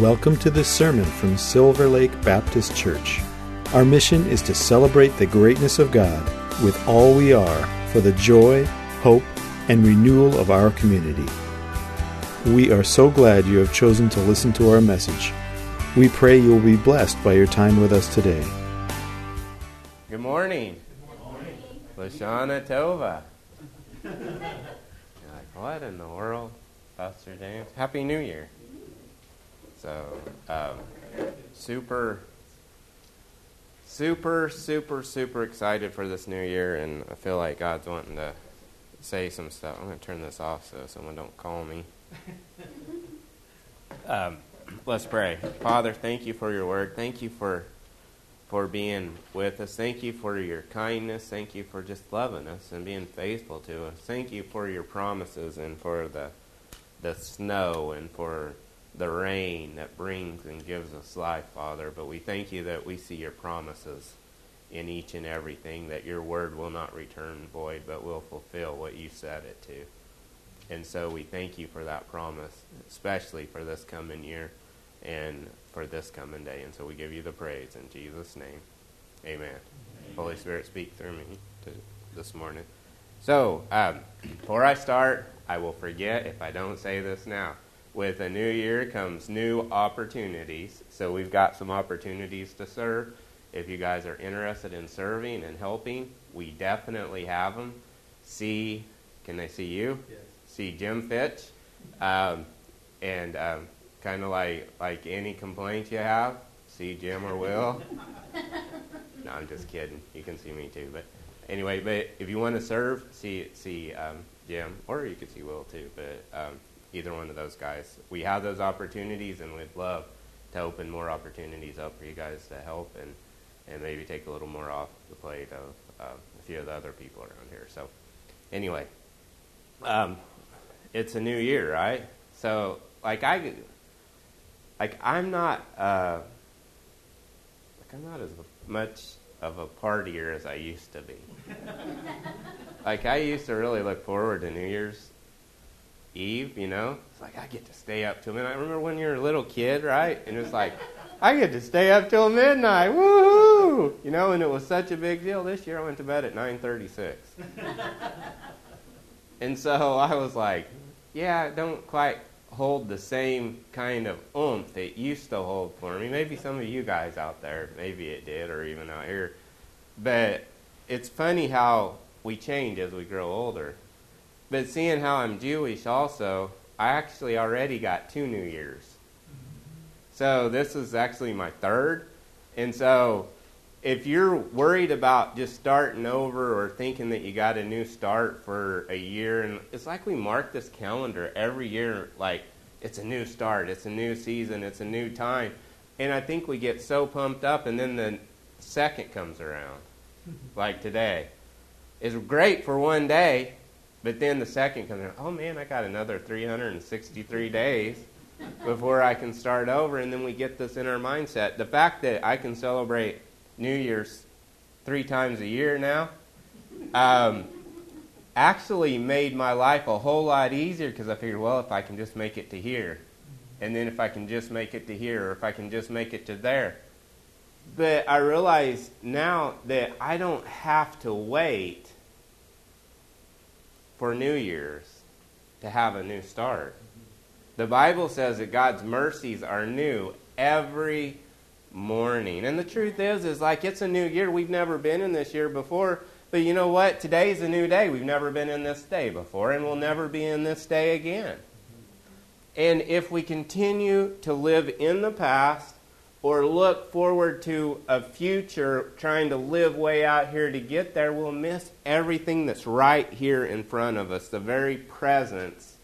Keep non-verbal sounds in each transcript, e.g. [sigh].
Welcome to this sermon from Silver Lake Baptist Church. Our mission is to celebrate the greatness of God with all we are for the joy, hope, and renewal of our community. We are so glad you have chosen to listen to our message. We pray you will be blessed by your time with us today. Good morning. Good morning. Lashana Tova. [laughs] You're like, what in the world? Pastor James. Happy New Year. So, um, super, super, super, super excited for this new year, and I feel like God's wanting to say some stuff. I'm going to turn this off so someone don't call me. [laughs] Um, let's pray. Father, thank you for your word. Thank you for for being with us. Thank you for your kindness. Thank you for just loving us and being faithful to us. Thank you for your promises and for the the snow and for the rain that brings and gives us life, Father. But we thank you that we see your promises in each and everything, that your word will not return void, but will fulfill what you said it to. And so we thank you for that promise, especially for this coming year and for this coming day. And so we give you the praise in Jesus' name. Amen. Amen. Holy Spirit, speak through me to, this morning. So, um, [clears throat] before I start, I will forget if I don't say this now with a new year comes new opportunities. So we've got some opportunities to serve. If you guys are interested in serving and helping, we definitely have them. See, can I see you? Yes. See Jim Fitch, um, and um, kind of like like any complaints you have, see Jim or Will. [laughs] no, I'm just kidding. You can see me too, but anyway. But if you want to serve, see see um, Jim, or you could see Will too. But um, either one of those guys. We have those opportunities, and we'd love to open more opportunities up for you guys to help and, and maybe take a little more off the plate of uh, a few of the other people around here. So, anyway, um, it's a new year, right? So, like I, like I'm not, uh, like I'm not as much of a partier as I used to be. [laughs] like I used to really look forward to New Year's Eve, you know? It's like I get to stay up till midnight. I remember when you were a little kid, right? And it's like, I get to stay up till midnight. Woohoo! You know, and it was such a big deal. This year I went to bed at 9:36. and so I was like, yeah, I don't quite hold the same kind of oomph it used to hold for me. Maybe some of you guys out there, maybe it did, or even out here. But it's funny how we change as we grow older. But seeing how I'm Jewish also, I actually already got two New Years. So this is actually my third. And so if you're worried about just starting over or thinking that you got a new start for a year, and it's like we mark this calendar every year like it's a new start, it's a new season, it's a new time. And I think we get so pumped up, and then the second comes around, like today. It's great for one day, but then the second comes oh man, I got another 363 days before I can start over. And then we get this in our mindset. The fact that I can celebrate New Year's three times a year now um, actually made my life a whole lot easier because I figured, well, if I can just make it to here, and then if I can just make it to here, or if I can just make it to there. But I realize now that I don't have to wait for New Year's to have a new start. The Bible says that God's mercies are new every morning. And the truth is is like it's a new year. We've never been in this year before. But you know what? Today's a new day. We've never been in this day before and we'll never be in this day again. And if we continue to live in the past or look forward to a future trying to live way out here to get there, we'll miss everything that's right here in front of us, the very presence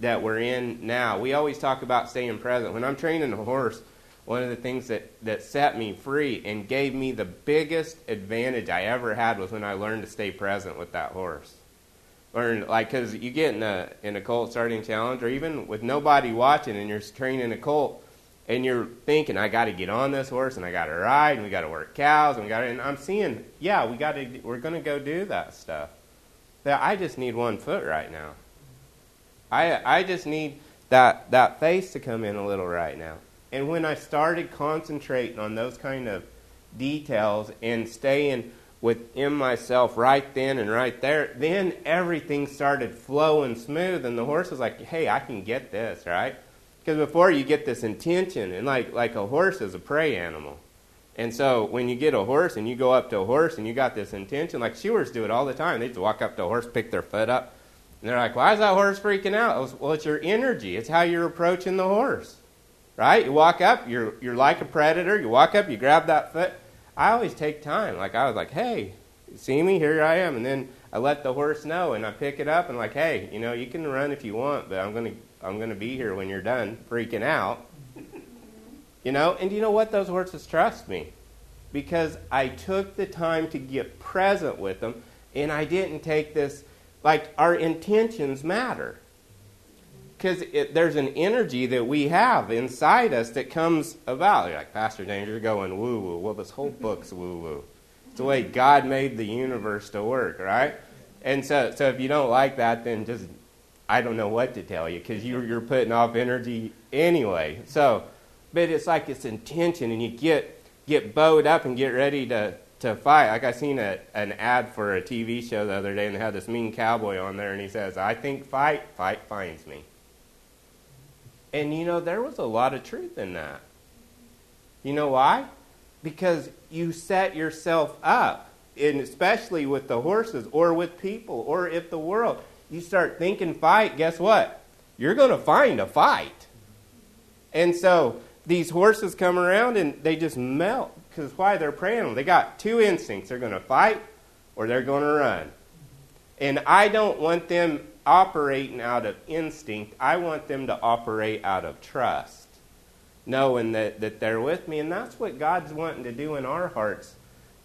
that we're in now. We always talk about staying present. When I'm training a horse, one of the things that, that set me free and gave me the biggest advantage I ever had was when I learned to stay present with that horse. Learn, like, because you get in a, in a colt starting challenge, or even with nobody watching and you're training a colt, and you're thinking, I got to get on this horse and I got to ride and we got to work cows and we got to, and I'm seeing, yeah, we got to, we're going to go do that stuff. But I just need one foot right now. I, I just need that, that face to come in a little right now. And when I started concentrating on those kind of details and staying within myself right then and right there, then everything started flowing smooth, and the horse was like, "Hey, I can get this, right?" Because before you get this intention, and like like a horse is a prey animal, and so when you get a horse and you go up to a horse and you got this intention, like shoers do it all the time. They just walk up to a horse, pick their foot up, and they're like, "Why is that horse freaking out?" Was, well, it's your energy. It's how you're approaching the horse, right? You walk up, you're you're like a predator. You walk up, you grab that foot I always take time. Like I was like, hey, see me? Here I am. And then I let the horse know, and I pick it up and like, hey, you know, you can run if you want, but I'm gonna I'm gonna be here when you're done freaking out. you know, and you know what? Those horses trust me because I took the time to get present with them, and I didn't take this like our intentions matter because there's an energy that we have inside us that comes about. You're like Pastor you're going woo woo. Well, this whole book's woo woo. It's the way God made the universe to work, right? And so, so if you don't like that, then just I don't know what to tell you because you're you're putting off energy anyway. So, but it's like it's intention, and you get get bowed up and get ready to to fight. Like I seen a, an ad for a TV show the other day, and they had this mean cowboy on there, and he says, "I think fight, fight finds me." And you know, there was a lot of truth in that. You know why? Because you set yourself up, and especially with the horses or with people or if the world, you start thinking fight, guess what? You're going to find a fight. And so these horses come around and they just melt because why? They're preying They got two instincts they're going to fight or they're going to run. And I don't want them operating out of instinct. I want them to operate out of trust, knowing that, that they're with me. And that's what God's wanting to do in our hearts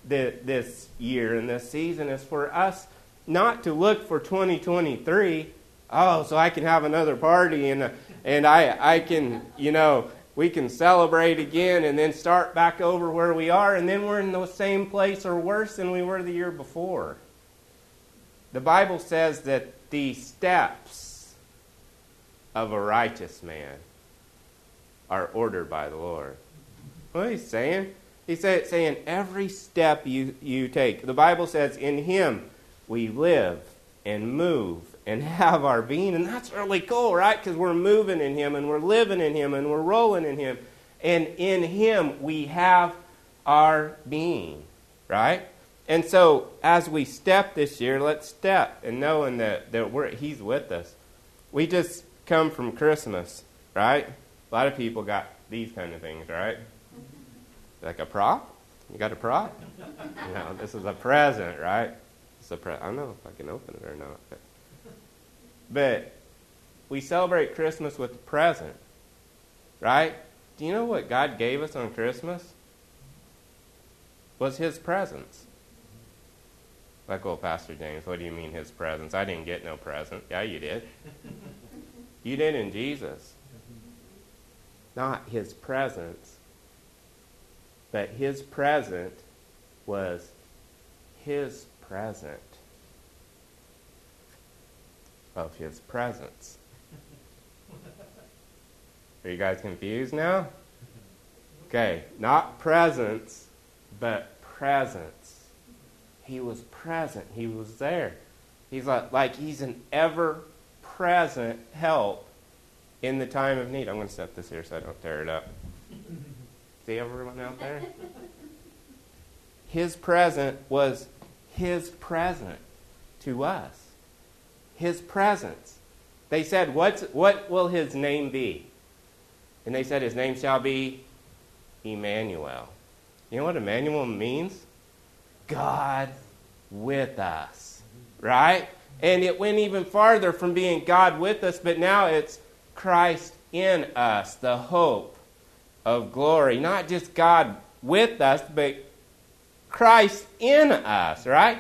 this year and this season is for us not to look for 2023. Oh, so I can have another party and, and I, I can, you know, we can celebrate again and then start back over where we are, and then we're in the same place or worse than we were the year before. The Bible says that the steps of a righteous man are ordered by the Lord. What he's saying? He's saying every step you, you take. The Bible says, in him we live and move and [laughs] have our being. And that's really cool, right? Because we're moving in him and we're living in him and we're rolling in him. And in him we have our being, right? And so, as we step this year, let's step and knowing that, that we're, He's with us. We just come from Christmas, right? A lot of people got these kind of things, right? Like a prop? You got a prop? You know, this is a present, right? It's a pre- I don't know if I can open it or not. But, but we celebrate Christmas with a present, right? Do you know what God gave us on Christmas? Was His presence. Like, well, Pastor James, what do you mean his presence? I didn't get no present. Yeah, you did. you did in Jesus. Not his presence, but his present was his present of his presence. Are you guys confused now? Okay, not presence, but presence. He was present. He was there. He's like, like he's an ever present help in the time of need. I'm going to set this here so I don't tear it up. See everyone out there? His present was his present to us. His presence. They said, What's, What will his name be? And they said, His name shall be Emmanuel. You know what Emmanuel means? God with us. Right? And it went even farther from being God with us, but now it's Christ in us, the hope of glory. Not just God with us, but Christ in us, right?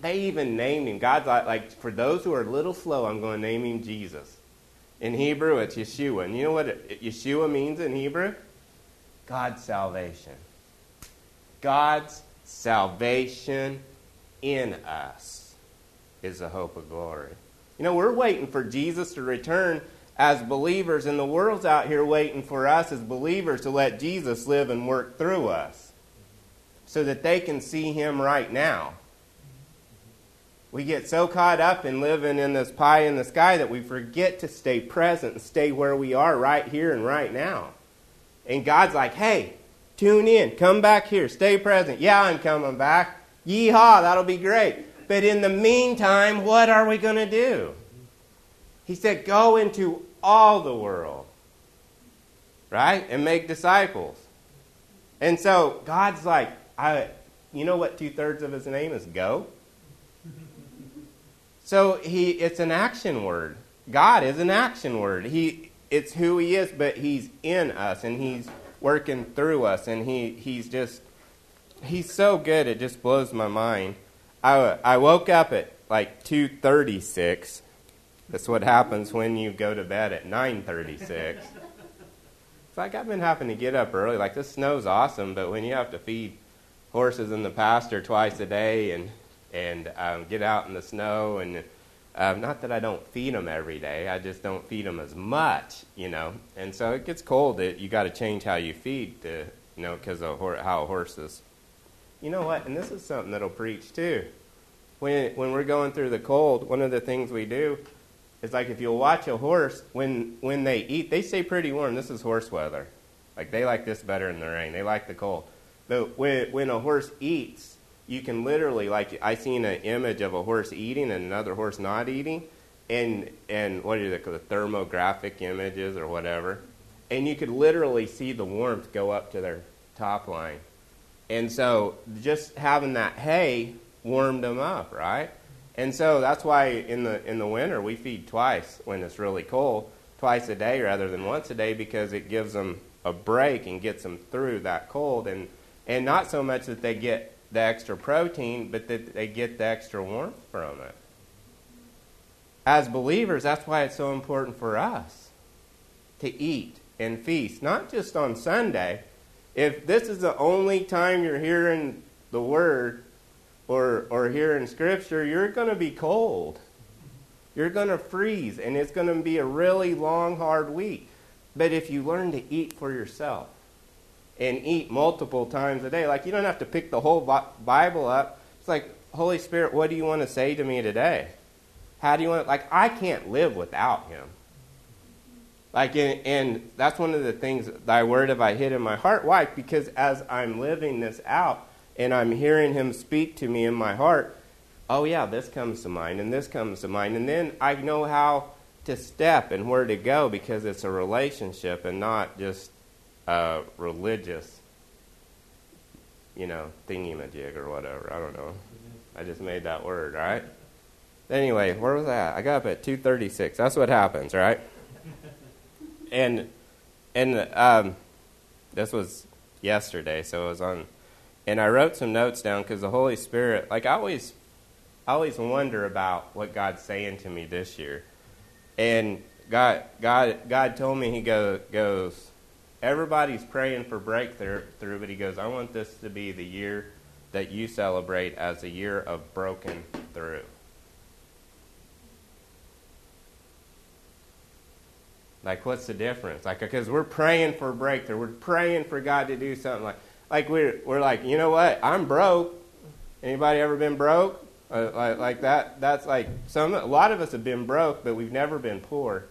They even named him. God's like, like, for those who are a little slow, I'm going to name him Jesus. In Hebrew, it's Yeshua. And you know what it, Yeshua means in Hebrew? God's salvation. God's salvation in us is the hope of glory. You know, we're waiting for Jesus to return as believers, and the world's out here waiting for us as believers to let Jesus live and work through us so that they can see Him right now. We get so caught up in living in this pie in the sky that we forget to stay present and stay where we are right here and right now. And God's like, hey, tune in, come back here, stay present. Yeah, I'm coming back. Yeehaw, that'll be great. But in the meantime, what are we going to do? He said, go into all the world, right? And make disciples. And so God's like, I, you know what two thirds of his name is? Go. [laughs] So he, it's an action word. God is an action word. He, it's who he is, but he's in us and he's working through us, and he, he's just, he's so good. It just blows my mind. I, I woke up at like two thirty six that's what happens when you go to bed at 9:36. [laughs] it's like I've been having to get up early. Like this snow's awesome, but when you have to feed horses in the pasture twice a day and and um, get out in the snow and um, not that I don't feed them every day, I just don't feed them as much, you know. And so it gets cold. That you got to change how you feed, to, you know, because of how horses. You know what? And this is something that'll preach too. When when we're going through the cold, one of the things we do it's like if you'll watch a horse when when they eat, they stay pretty warm. This is horse weather. Like they like this better in the rain. They like the cold. But when when a horse eats, you can literally like I seen an image of a horse eating and another horse not eating, and and what are they called the thermographic images or whatever, and you could literally see the warmth go up to their top line, and so just having that hay warmed them up, right? And so that's why in the in the winter we feed twice when it's really cold, twice a day rather than once a day because it gives them a break and gets them through that cold and and not so much that they get the extra protein, but that they get the extra warmth from it. As believers, that's why it's so important for us to eat and feast, not just on Sunday. If this is the only time you're hearing the word, or, or here in Scripture, you're going to be cold. You're going to freeze, and it's going to be a really long, hard week. But if you learn to eat for yourself and eat multiple times a day, like you don't have to pick the whole Bible up. It's like, Holy Spirit, what do you want to say to me today? How do you want, like, I can't live without Him. Like, and, and that's one of the things, thy word have I hid in my heart. Why? Because as I'm living this out, and I'm hearing him speak to me in my heart, oh, yeah, this comes to mind and this comes to mind. And then I know how to step and where to go because it's a relationship and not just a religious, you know, thingy-majig or whatever. I don't know. I just made that word, right? Anyway, where was that? I got up at 2.36. That's what happens, right? and and um, this was yesterday, so it was on and I wrote some notes down because the Holy Spirit, like I always, I always wonder about what God's saying to me this year. And God, God, God told me He go, goes, everybody's praying for breakthrough, but He goes, I want this to be the year that you celebrate as a year of broken through. Like, what's the difference? Like, because we're praying for breakthrough, we're praying for God to do something. Like, like we're, we're like, you know what? I'm broke. Anybody ever been broke? Uh, like, like that? That's like some. A lot of us have been broke, but we've never been poor,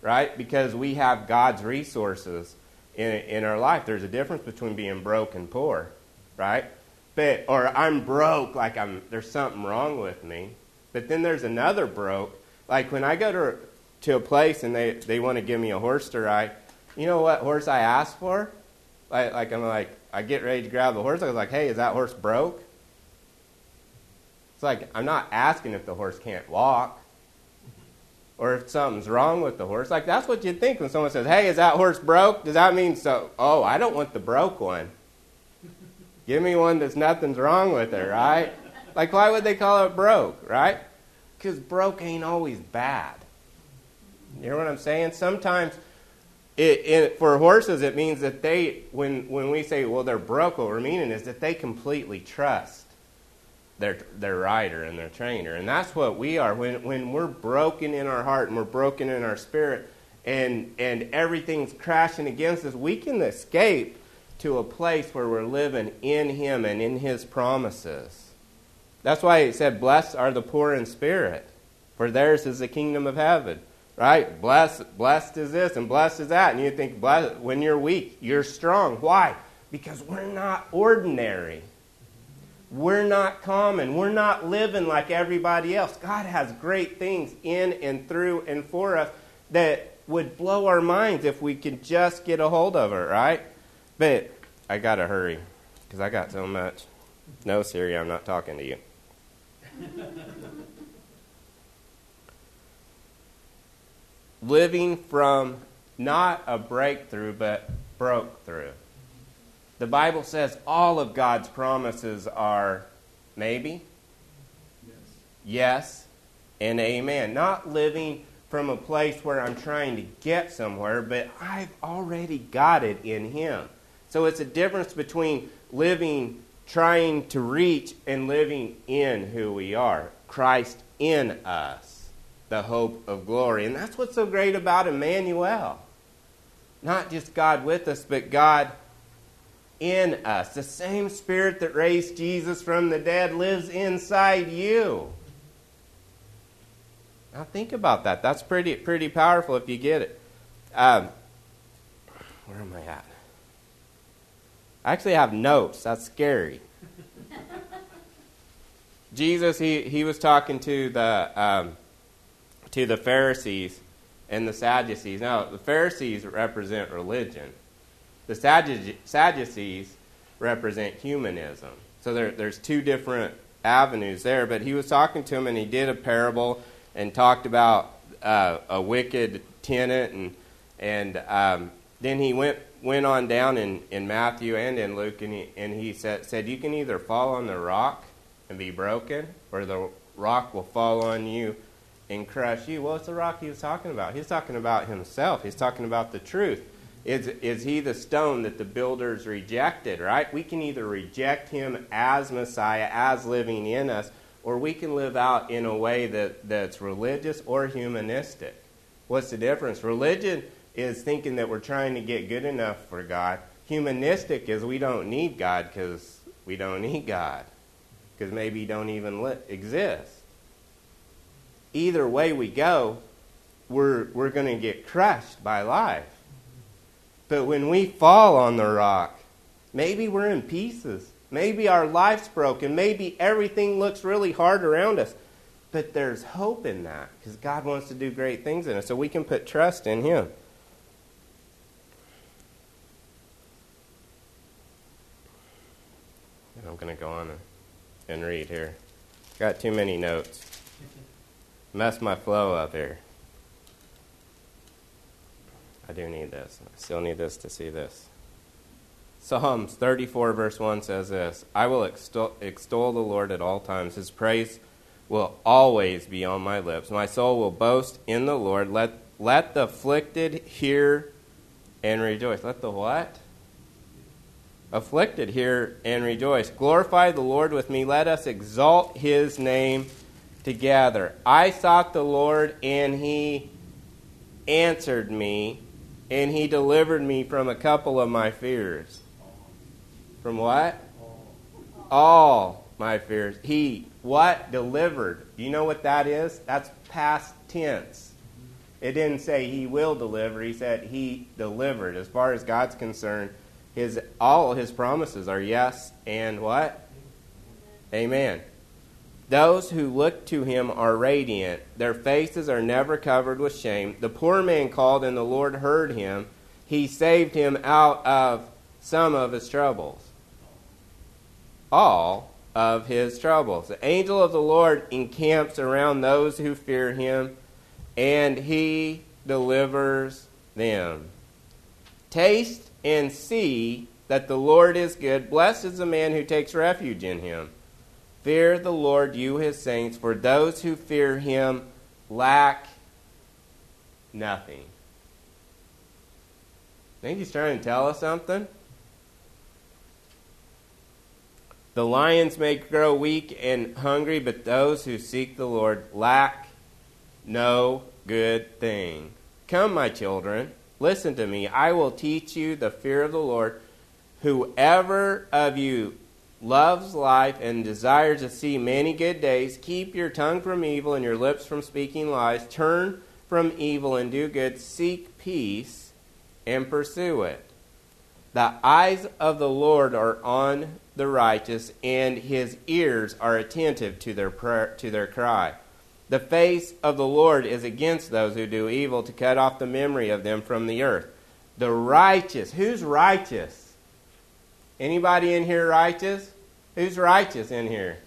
right? Because we have God's resources in in our life. There's a difference between being broke and poor, right? But or I'm broke, like I'm there's something wrong with me. But then there's another broke, like when I go to to a place and they they want to give me a horse to ride. You know what horse I ask for? Like, like I'm like, I get ready to grab the horse. I was like, hey, is that horse broke? It's like, I'm not asking if the horse can't walk or if something's wrong with the horse. Like, that's what you think when someone says, hey, is that horse broke? Does that mean so? Oh, I don't want the broke one. Give me one that's nothing's wrong with it, right? Like, why would they call it broke, right? Because broke ain't always bad. You hear what I'm saying? Sometimes it, it, for horses, it means that they, when, when we say, well, they're broke, what we're meaning is that they completely trust their their rider and their trainer. And that's what we are when when we're broken in our heart and we're broken in our spirit and and everything's crashing against us, we can escape to a place where we're living in him and in his promises. That's why it said blessed are the poor in spirit, for theirs is the kingdom of heaven. Right? Blessed blessed is this and blessed is that. And you think blessed, when you're weak, you're strong. Why? Because we're not ordinary. We're not common. We're not living like everybody else. God has great things in and through and for us that would blow our minds if we could just get a hold of it, right? But I got to hurry because I got so much. No, Siri, I'm not talking to you. [laughs] Living from not a breakthrough, but broke through. The Bible says all of God's promises are maybe, yes, yes and amen. Not living from a place where I'm trying to get somewhere, but I've already got it in Him. So it's a difference between living trying to reach and living in who we are. Christ in us, the hope of glory. And that's what's so great about Emmanuel. Not just God with us, but God in us. The same Spirit that raised Jesus from the dead lives inside you. Now think about that. That's pretty pretty powerful if you get it. Um, where am I at? I actually have notes. That's scary. [laughs] Jesus, he, he was talking to the um, to the Pharisees and the Sadducees. Now, the Pharisees represent religion. The Sadducees represent humanism. So there, there's two different avenues there. But he was talking to them, and he did a parable and talked about uh, a wicked tenant, and and um, then he went went on down in, in Matthew and in Luke, and he, and he said, said, You can either fall on the rock and be broken, or the rock will fall on you and crush you. Well, it's the rock he was talking about. He's talking about himself, he's talking about the truth. Is, is he the stone that the builders rejected, right? We can either reject him as Messiah, as living in us, or we can live out in a way that, that's religious or humanistic. What's the difference? Religion is thinking that we're trying to get good enough for God. Humanistic is we don't need God because we don't need God, because maybe He don't even li- exist. Either way we go, we're, we're going to get crushed by life. But when we fall on the rock, maybe we're in pieces. Maybe our life's broken. Maybe everything looks really hard around us. But there's hope in that because God wants to do great things in us. So we can put trust in Him. And I'm going to go on and read here. Got too many notes. Mess my flow up here. I do need this. I still need this to see this. Psalms 34, verse 1 says this I will extol, extol, the Lord at all times. His praise will always be on my lips. My soul will boast in the Lord. Let, let the afflicted hear and rejoice. Let the what? Afflicted hear and rejoice. Glorify the Lord with me. Let us exalt his name together. I sought the Lord, and he answered me and he delivered me from a couple of my fears. From what? All my fears. He what? Delivered. You know what that is? That's past tense. It didn't say he will deliver. He said he delivered. As far as God's concerned, his all his promises are yes and what? Amen. Those who look to him are radiant. Their faces are never covered with shame. The poor man called, and the Lord heard him. He saved him out of some of his troubles. All of his troubles. The angel of the Lord encamps around those who fear him, and he delivers them. Taste and see that the Lord is good. Blessed is the man who takes refuge in him. Fear the Lord, you his saints, for those who fear him lack nothing. Think he's trying to tell us something? The lions may grow weak and hungry, but those who seek the Lord lack no good thing. Come, my children, listen to me. I will teach you the fear of the Lord. Whoever of you loves life and desires to see many good days, keep your tongue from evil and your lips from speaking lies. Turn from evil and do good. Seek peace and pursue it. The eyes of the Lord are on the righteous, and his ears are attentive to their prayer, to their cry. The face of the Lord is against those who do evil, to cut off the memory of them from the earth. The righteous, who's righteous? Anybody in here righteous? Who's righteous in here?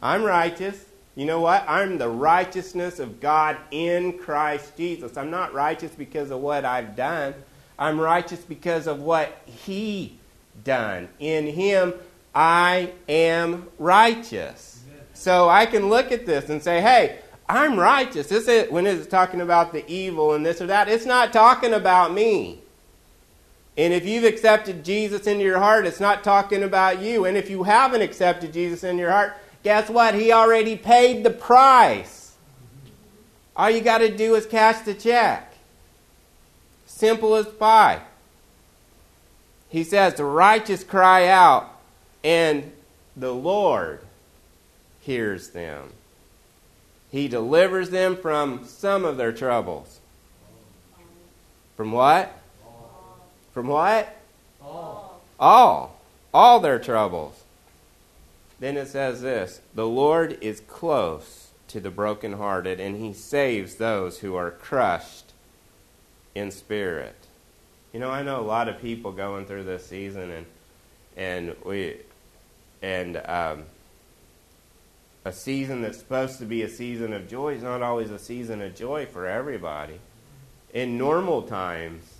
I'm righteous. You know what? I'm the righteousness of God in Christ Jesus. I'm not righteous because of what I've done. I'm righteous because of what He done. In Him, I am righteous. So I can look at this and say, hey, I'm righteous. This is, when it's talking about the evil and this or that, it's not talking about me. And if you've accepted Jesus into your heart, it's not talking about you. And if you haven't accepted Jesus in your heart, guess what? He already paid the price. All you got to do is cash the check. Simple as pie. He says, The righteous cry out, and the Lord hears them. He delivers them from some of their troubles. From what? From what? All. All. All their troubles. Then it says this The Lord is close to the brokenhearted, and he saves those who are crushed in spirit. You know, I know a lot of people going through this season, and and we and um, a season that's supposed to be a season of joy is not always a season of joy for everybody. In normal times,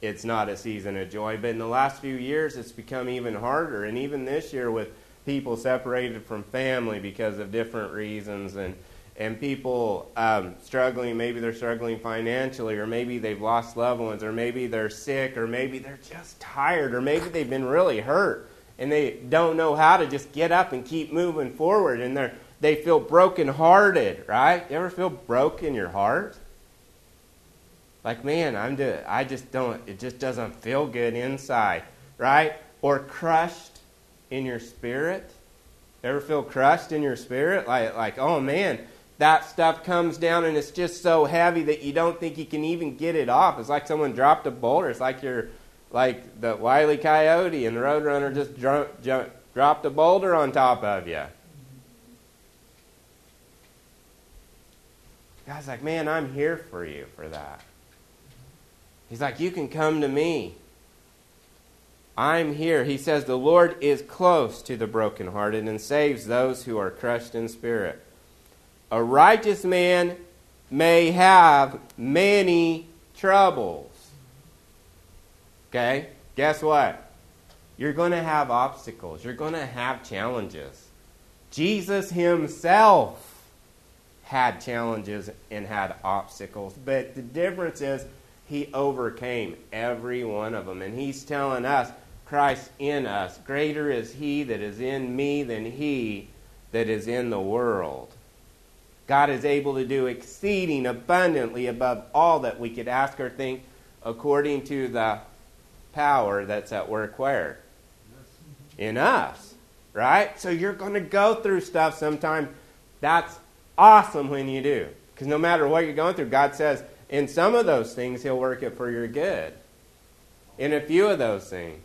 it's not a season of joy, but in the last few years, it's become even harder. And even this year, with people separated from family because of different reasons, and and people um, struggling, maybe they're struggling financially, or maybe they've lost loved ones, or maybe they're sick, or maybe they're just tired, or maybe they've been really hurt and they don't know how to just get up and keep moving forward and they're they feel brokenhearted, right? You ever feel broke in your heart? Like, man, I'm just, I just don't, it just doesn't feel good inside, right? Or crushed in your spirit. Ever feel crushed in your spirit? Like, like, oh man, that stuff comes down and it's just so heavy that you don't think you can even get it off. It's like someone dropped a boulder. It's like you're like the wily coyote and the roadrunner just dro- dropped a boulder on top of you. God's like, man, I'm here for you for that. He's like, you can come to me. I'm here. He says, the Lord is close to the brokenhearted and saves those who are crushed in spirit. A righteous man may have many troubles. Okay? Guess what? You're going to have obstacles. You're going to have challenges. Jesus himself had challenges and had obstacles, but the difference is he overcame every one of them. And he's telling us, Christ in us, greater is he that is in me than he that is in the world. God is able to do exceeding abundantly above all that we could ask or think according to the power that's at work where? In us. Right? So you're going to go through stuff sometime. That's awesome when you do. Because no matter what you're going through, God says, in some of those things, He'll work it for your good. In a few of those things.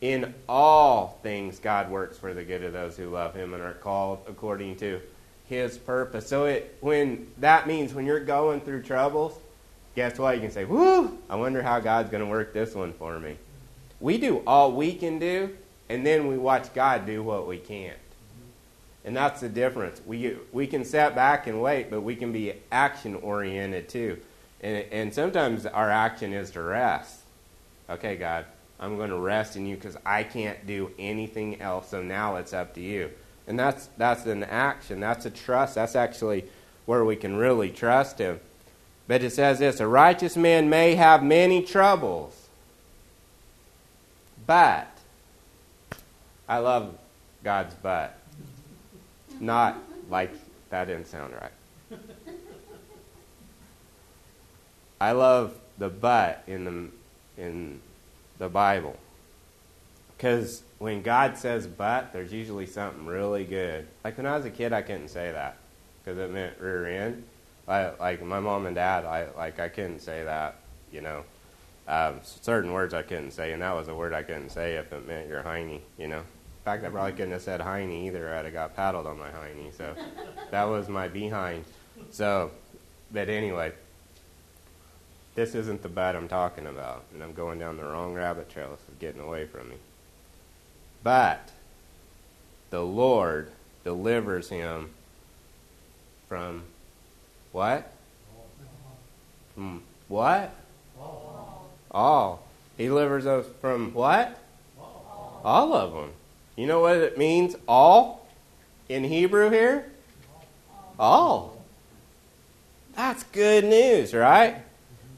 In all things, God works for the good of those who love Him and are called according to His purpose. So it, when that means when you're going through troubles, guess what? You can say, Whoo, I wonder how God's going to work this one for me. We do all we can do, and then we watch God do what we can't. And that's the difference. We, we can sit back and wait, but we can be action oriented too. And, and sometimes our action is to rest. Okay, God, I'm going to rest in you because I can't do anything else, so now it's up to you. And that's, that's an action. That's a trust. That's actually where we can really trust Him. But it says this a righteous man may have many troubles, but I love God's butt. Not like that didn't sound right. I love the but in the in the Bible. Because when God says but, there's usually something really good. Like when I was a kid, I couldn't say that because it meant rear end. I, like my mom and dad, I like I couldn't say that. You know, um, certain words I couldn't say, and that was a word I couldn't say if it meant your hiney. You know, fact, I probably couldn't have said hiney either. I'd have got paddled on my hiney. So [laughs] that was my behind. So, but anyway, this isn't the bad I'm talking about, and I'm going down the wrong rabbit trail. This is getting away from me. But the Lord delivers him from what? From what? All. He delivers us from what? All of them. You know what it means, all? In Hebrew here? All. That's good news, right?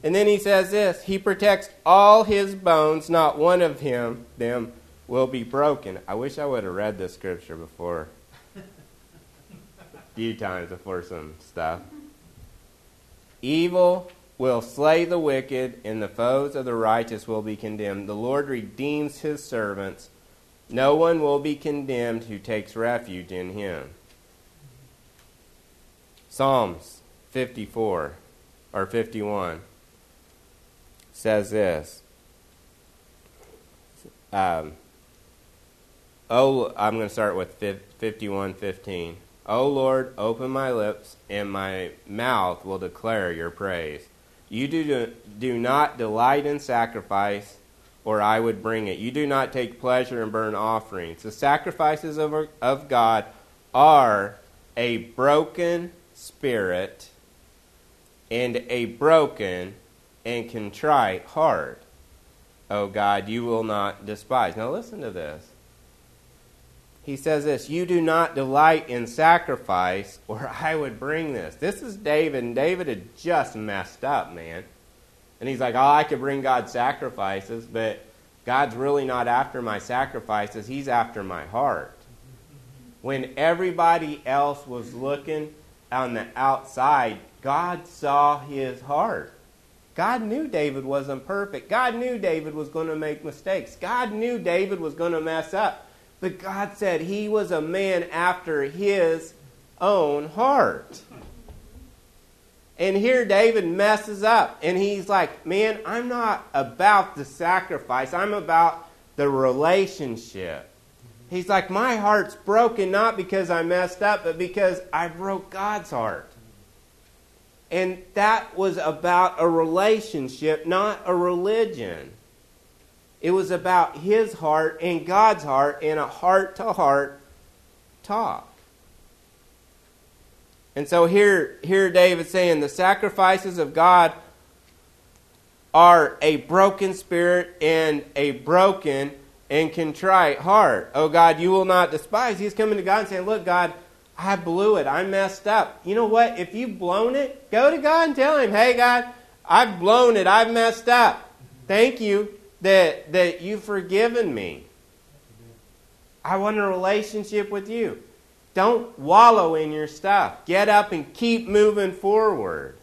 And then he says this He protects all his bones, not one of him them will be broken. I wish I would have read this scripture before a few times before some stuff. Evil will slay the wicked, and the foes of the righteous will be condemned. The Lord redeems his servants. No one will be condemned who takes refuge in him. Psalms 54 or 51 says this. Um, oh, I'm going to start with 51:15. O Lord, open my lips, and my mouth will declare your praise. You do, do not delight in sacrifice, or I would bring it. You do not take pleasure in burnt offerings. The sacrifices of, of God are a broken spirit and a broken and contrite heart. O God, you will not despise. Now listen to this he says this You do not delight in sacrifice, or I would bring this. This is David, and David had just messed up, man. And he's like, Oh, I could bring God sacrifices, but God's really not after my sacrifices, He's after my heart. When everybody else was looking on the outside, God saw his heart. God knew David wasn't perfect. God knew David was going to make mistakes. God knew David was going to mess up. But God said he was a man after his own heart. And here David messes up and he's like, Man, I'm not about the sacrifice, I'm about the relationship. He's like, My heart's broken not because I messed up, but because I broke God's heart. And that was about a relationship, not a religion. It was about his heart and God's heart in a heart to heart talk. And so here, here David's saying the sacrifices of God are a broken spirit and a broken and contrite heart. Oh God, you will not despise. He's coming to God and saying, Look, God, I blew it. I messed up. You know what? If you've blown it, go to God and tell him, Hey God, I've blown it. I've messed up. Thank you that, that you've forgiven me. I want a relationship with you. Don't wallow in your stuff. Get up and keep moving forward.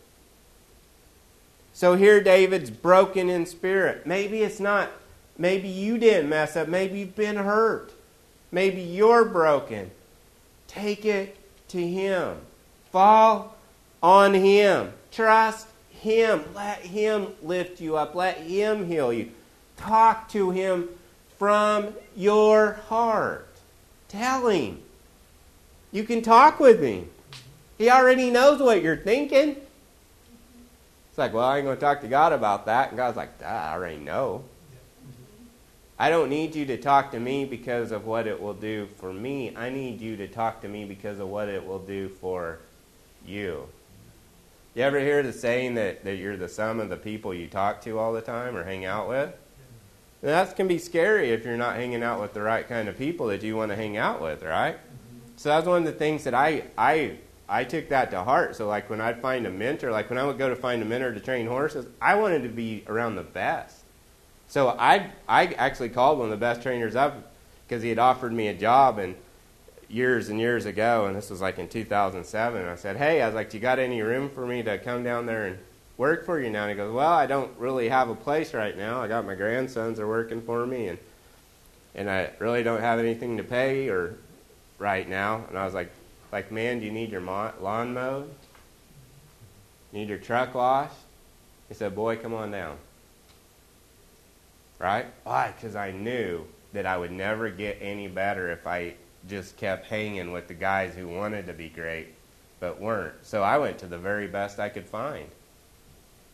So here David's broken in spirit. Maybe it's not, maybe you didn't mess up. Maybe you've been hurt. Maybe you're broken. Take it to Him. Fall on Him. Trust Him. Let Him lift you up. Let Him heal you. Talk to him from your heart. Tell him. You can talk with me. He already knows what you're thinking. It's like, well, I ain't going to talk to God about that. And God's like, I already know. I don't need you to talk to me because of what it will do for me. I need you to talk to me because of what it will do for you. You ever hear the saying that, that you're the sum of the people you talk to all the time or hang out with? That can be scary if you're not hanging out with the right kind of people that you want to hang out with, right? Mm-hmm. was one of the things that I I I took that to heart. So like when I'd find a mentor, like when I would go to find a mentor to train horses, I wanted to be around the best. So I I actually called one of the best trainers I've because he had offered me a job and years and years ago, and this was like in 2007. I said, "Hey, I was like, do you got any room for me to come down there and work for you now?" And he goes, "Well, I don't really have a place right now. I got my grandsons are working for me, and and I really don't have anything to pay or right now." And I was like, "Like, man, do you need your lawn mowed? Need your truck washed?" He said, "Boy, come on down." Right? Why? Because I knew that I would never get any better if I just kept hanging with the guys who wanted to be great but weren't. So I went to the very best I could find.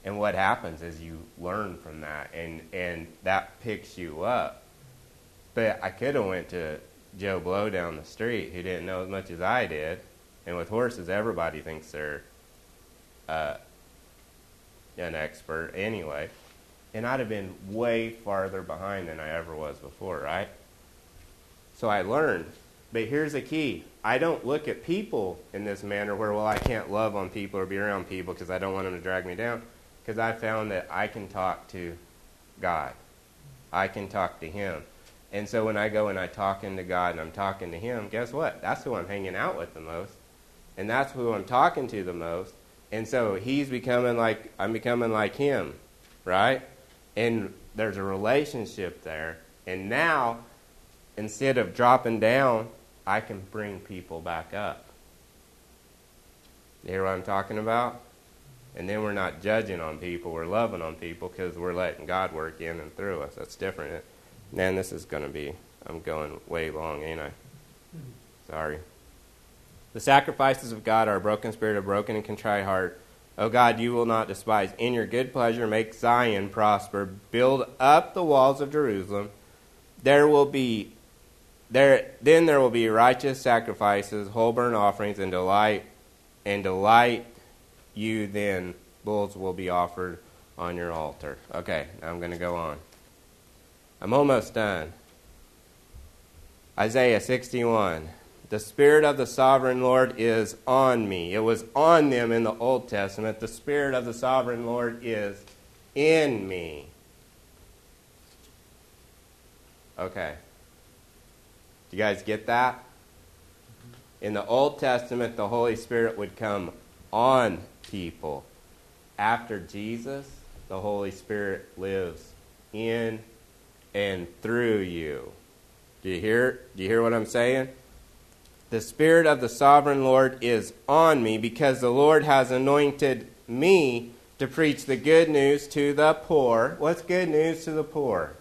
And what happens is you learn from that and, and that picks you up. But I could have went to Joe Blow down the street who didn't know as much as I did. And with horses, everybody thinks they're uh, an expert anyway. And I'd have been way farther behind than I ever was before, right? So I learned but here's the key I don't look at people in this manner where, well, I can't love on people or be around people because I don't want them to drag me down. Because I found that I can talk to God, I can talk to Him. And so when I go and I talk into God and I'm talking to Him, guess what? That's who I'm hanging out with the most. And that's who I'm talking to the most. And so He's becoming like, I'm becoming like Him, right? And there's a relationship there. And now, instead of dropping down I can bring people back up. You hear what I'm talking about? And then we're not judging on people, we're loving on people because we're letting God work in and through us. That's different. Man, this is going to be, I'm going way long, ain't I? Sorry. The sacrifices of God are a broken spirit, a broken and contrite heart. O God, you will not despise. In your good pleasure, make Zion prosper. Build up the walls of Jerusalem. There will be there, then there will be righteous sacrifices, whole burnt offerings, and delight, and delight you. Then bulls will be offered on your altar. Okay, now I'm going to go on. I'm almost done. Isaiah 61. The Spirit of the sovereign Lord is on me. It was on them in the Old Testament. The Spirit of the sovereign Lord is in me. Okay. Do you guys get that? In the Old Testament, the Holy Spirit would come on people. After Jesus, the Holy Spirit lives in and through you. Do you hear? Do you hear what I'm saying? The Spirit of the sovereign Lord is on me because the Lord has anointed me to preach the good news to the poor. What's good news to the poor?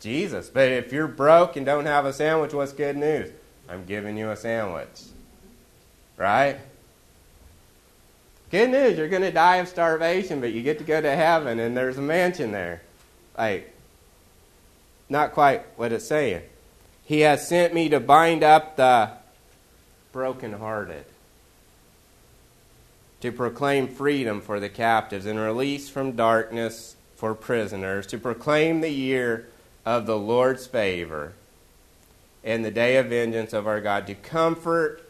Jesus. But if you're broke and don't have a sandwich, what's good news? I'm giving you a sandwich. Right? Good news, you're going to die of starvation, but you get to go to heaven and there's a mansion there. Like, not quite what it's saying. He has sent me to bind up the brokenhearted, to proclaim freedom for the captives and release from darkness for prisoners, to proclaim the year of the Lord's favor and the day of vengeance of our God, to comfort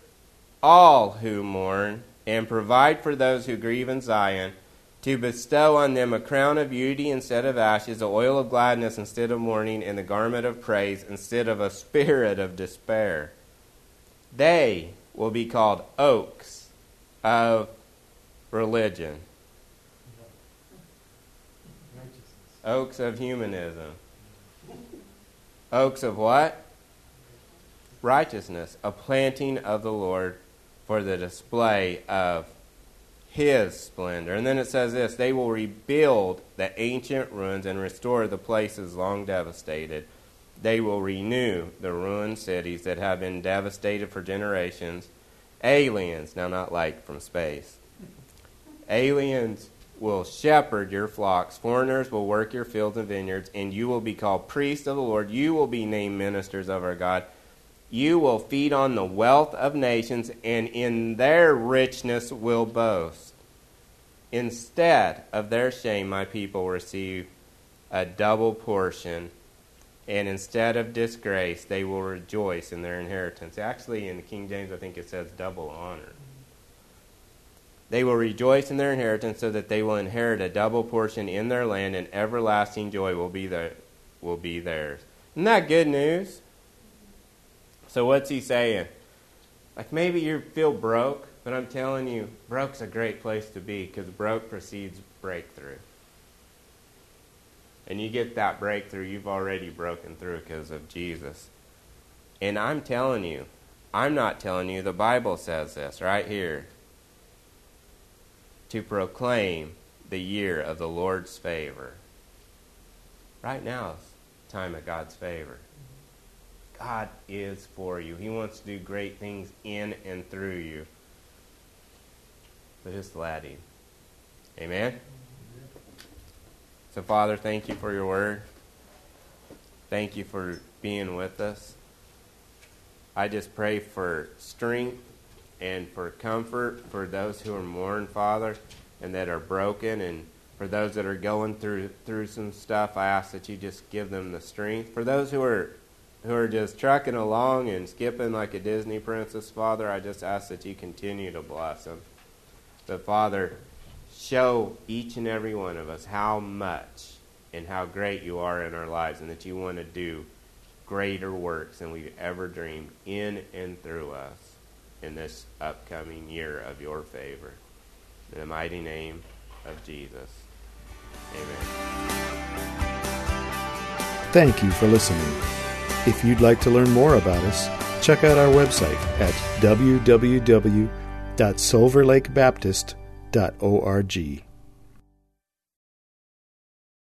all who mourn and provide for those who grieve in Zion, to bestow on them a crown of beauty instead of ashes, the oil of gladness instead of mourning, and the garment of praise instead of a spirit of despair. They will be called oaks of religion, oaks of humanism. Oaks of what? Righteousness, a planting of the Lord for the display of his splendor. And then it says this they will rebuild the ancient ruins and restore the places long devastated. They will renew the ruined cities that have been devastated for generations. Aliens, now not like from space, aliens will shepherd your flocks. Foreigners will work your fields and vineyards, and you will be called priests of the Lord. You will be named ministers of our God. You will feed on the wealth of nations, and in their richness will boast. Instead of their shame, my people receive a double portion, and instead of disgrace, they will rejoice in their inheritance. Actually, in the King James, I think it says double honor. They will rejoice in their inheritance so that they will inherit a double portion in their land and everlasting joy will be, their, will be theirs. Isn't that good news? So, what's he saying? Like maybe you feel broke, but I'm telling you, broke's a great place to be because broke precedes breakthrough. And you get that breakthrough, you've already broken through because of Jesus. And I'm telling you, I'm not telling you, the Bible says this right here to proclaim the year of the Lord's favor. Right now is time of God's favor. God is for you. He wants to do great things in and through you. But just Him. Amen? So, Father, thank you for your word. Thank you for being with us. I just pray for strength and for comfort for those who are mourn, Father, and that are broken, and for those that are going through through some stuff. I ask that you just give them the strength. For those who are who are just trucking along and skipping like a Disney princess, Father, I just ask that you continue to bless them. But Father, show each and every one of us how much and how great you are in our lives, and that you want to do greater works than we've ever dreamed in and through us in this upcoming year of your favor. In the mighty name of Jesus. Amen. Thank you for listening. If you'd like to learn more about us, check out our website at www.silverlakebaptist.org.